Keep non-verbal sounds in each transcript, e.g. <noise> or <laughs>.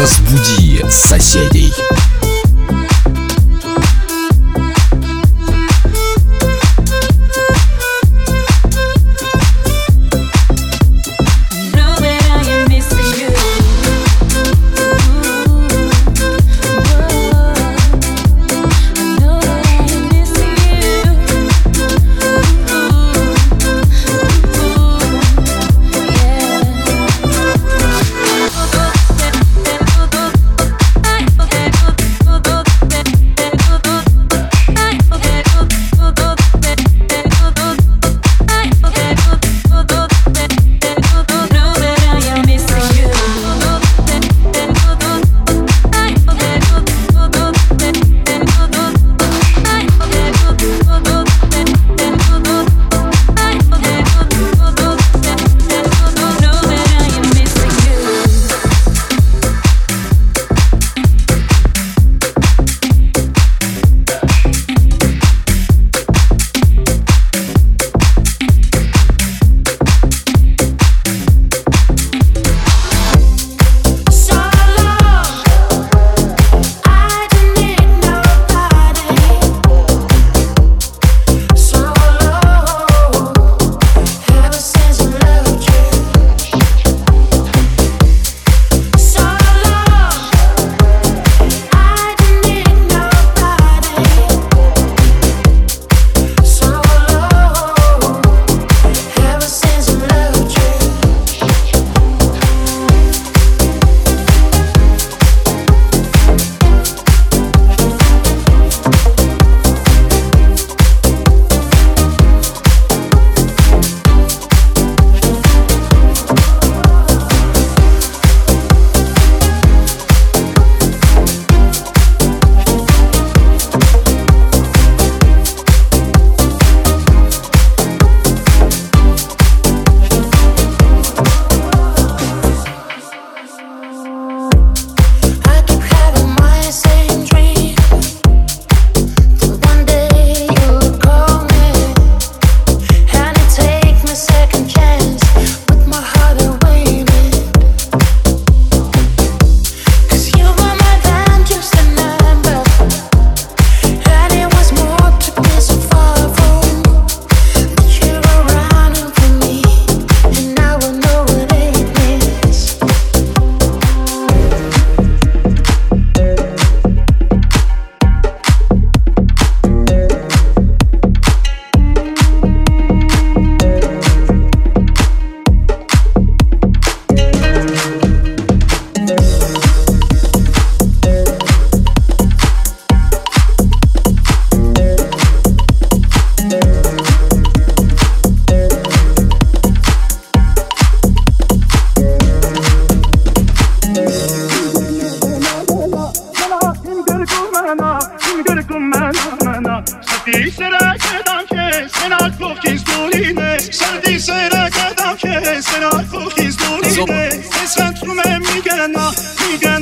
Разбуди соседей. 一个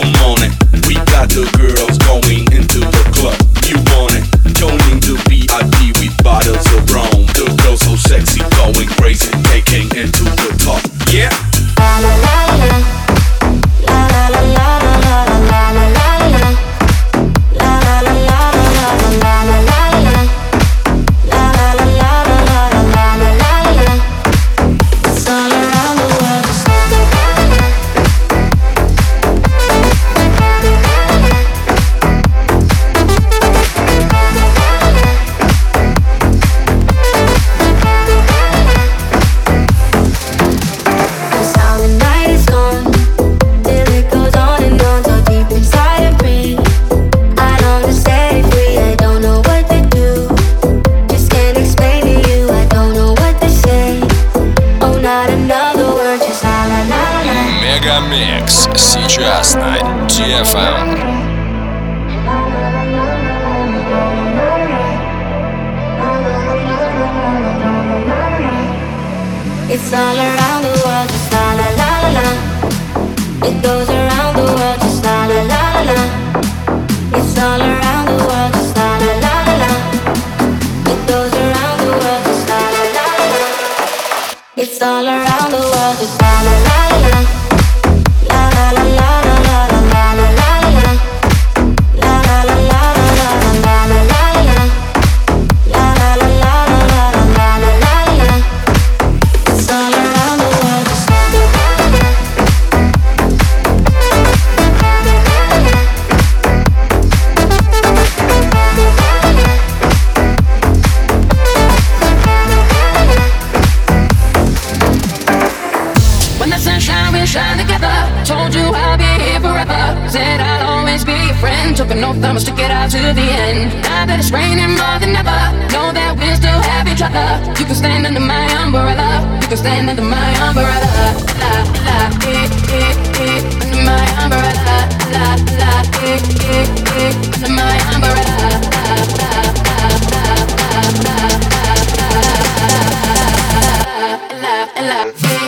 Come on. all around. The world, it's all around. shine together. Told you I'll be here forever. Said I'll always be your friend. Took an oath, I'ma stick it out to the end. Now that it's raining more than ever, know that we still have each other. You can stand under my umbrella. You can stand under my umbrella. La la, eh, eh, eh, under my umbrella. La la, eh, eh, eh, under my umbrella. La la, la la, la.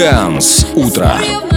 Dance. Утро. Утро.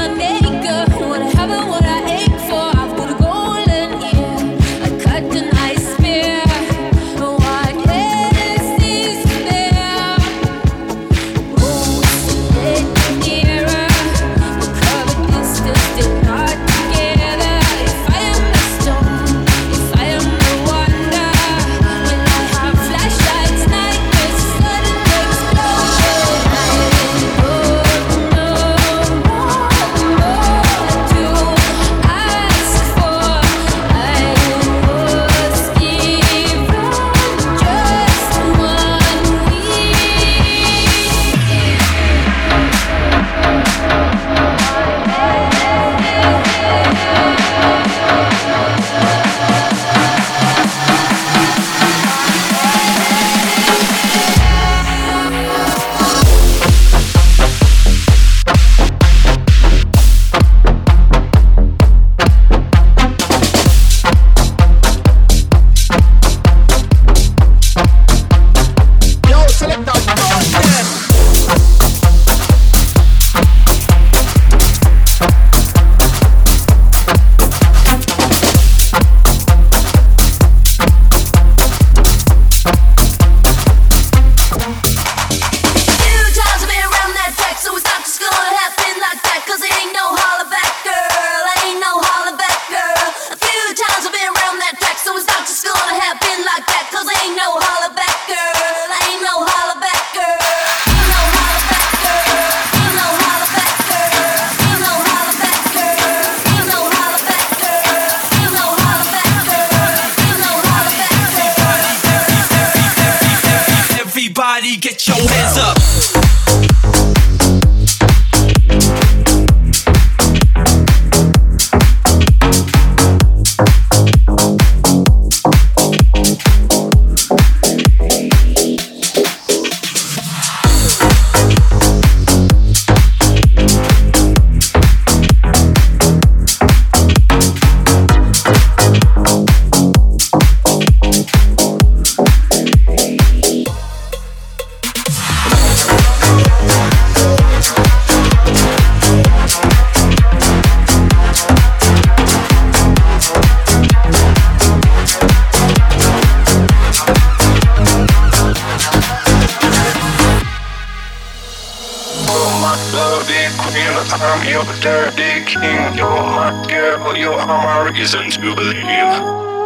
Girl, you my reason to believe.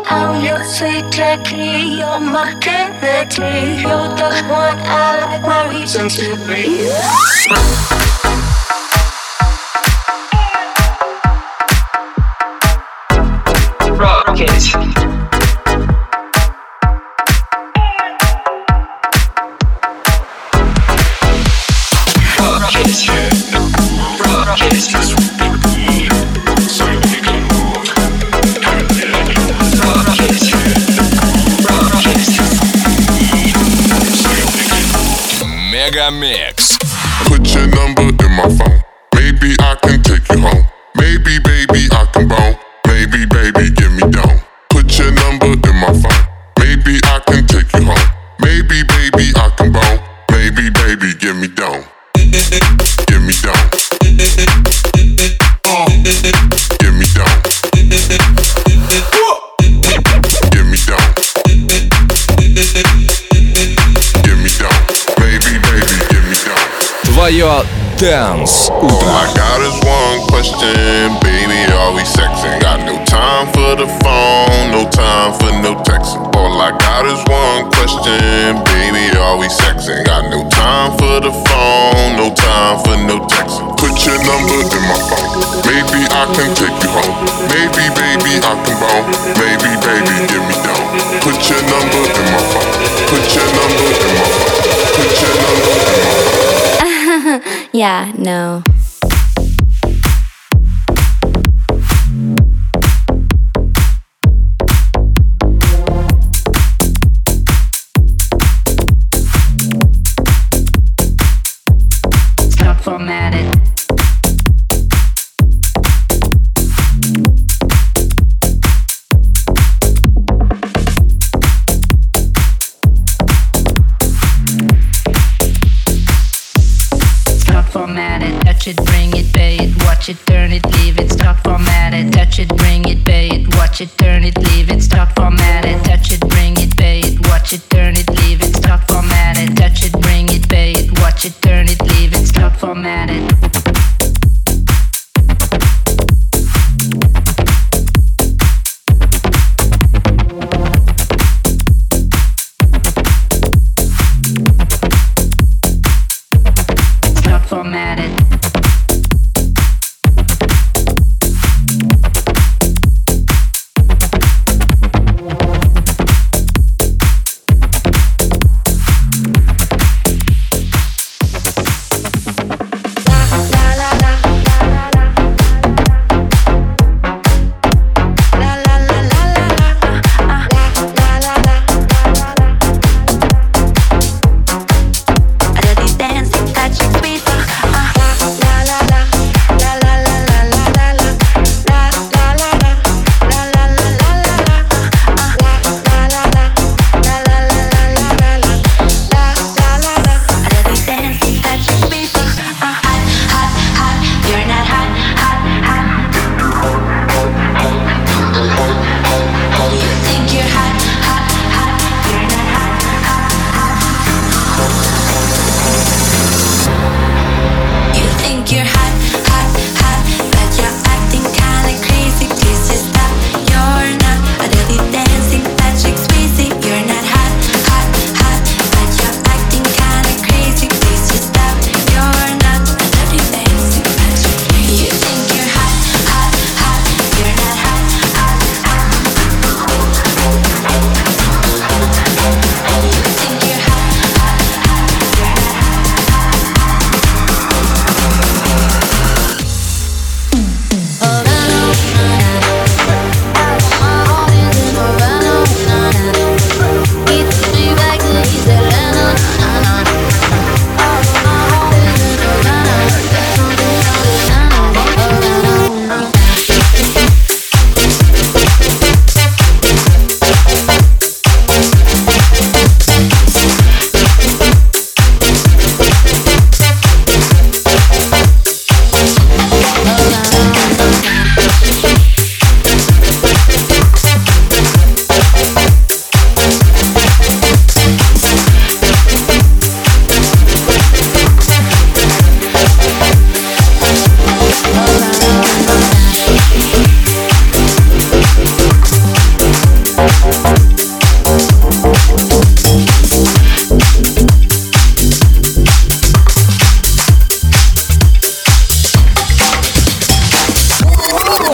I'm your sweet Jackie, you're my dignity. You're the one I like, my reason to breathe. Rocket. Rocket. Dance All утро. I got is one question, baby, are we sexing? Got no time for the phone, no time for no texting. All I got is one question, baby, are we sexing? Got no time for the phone, no time for no texting. Put your number in my phone, maybe I can take you home. Maybe, baby, I can bone. Maybe, baby, get me down. Put your number in my phone. Put your number in my phone. Put your number in my phone. <laughs> Yeah, no.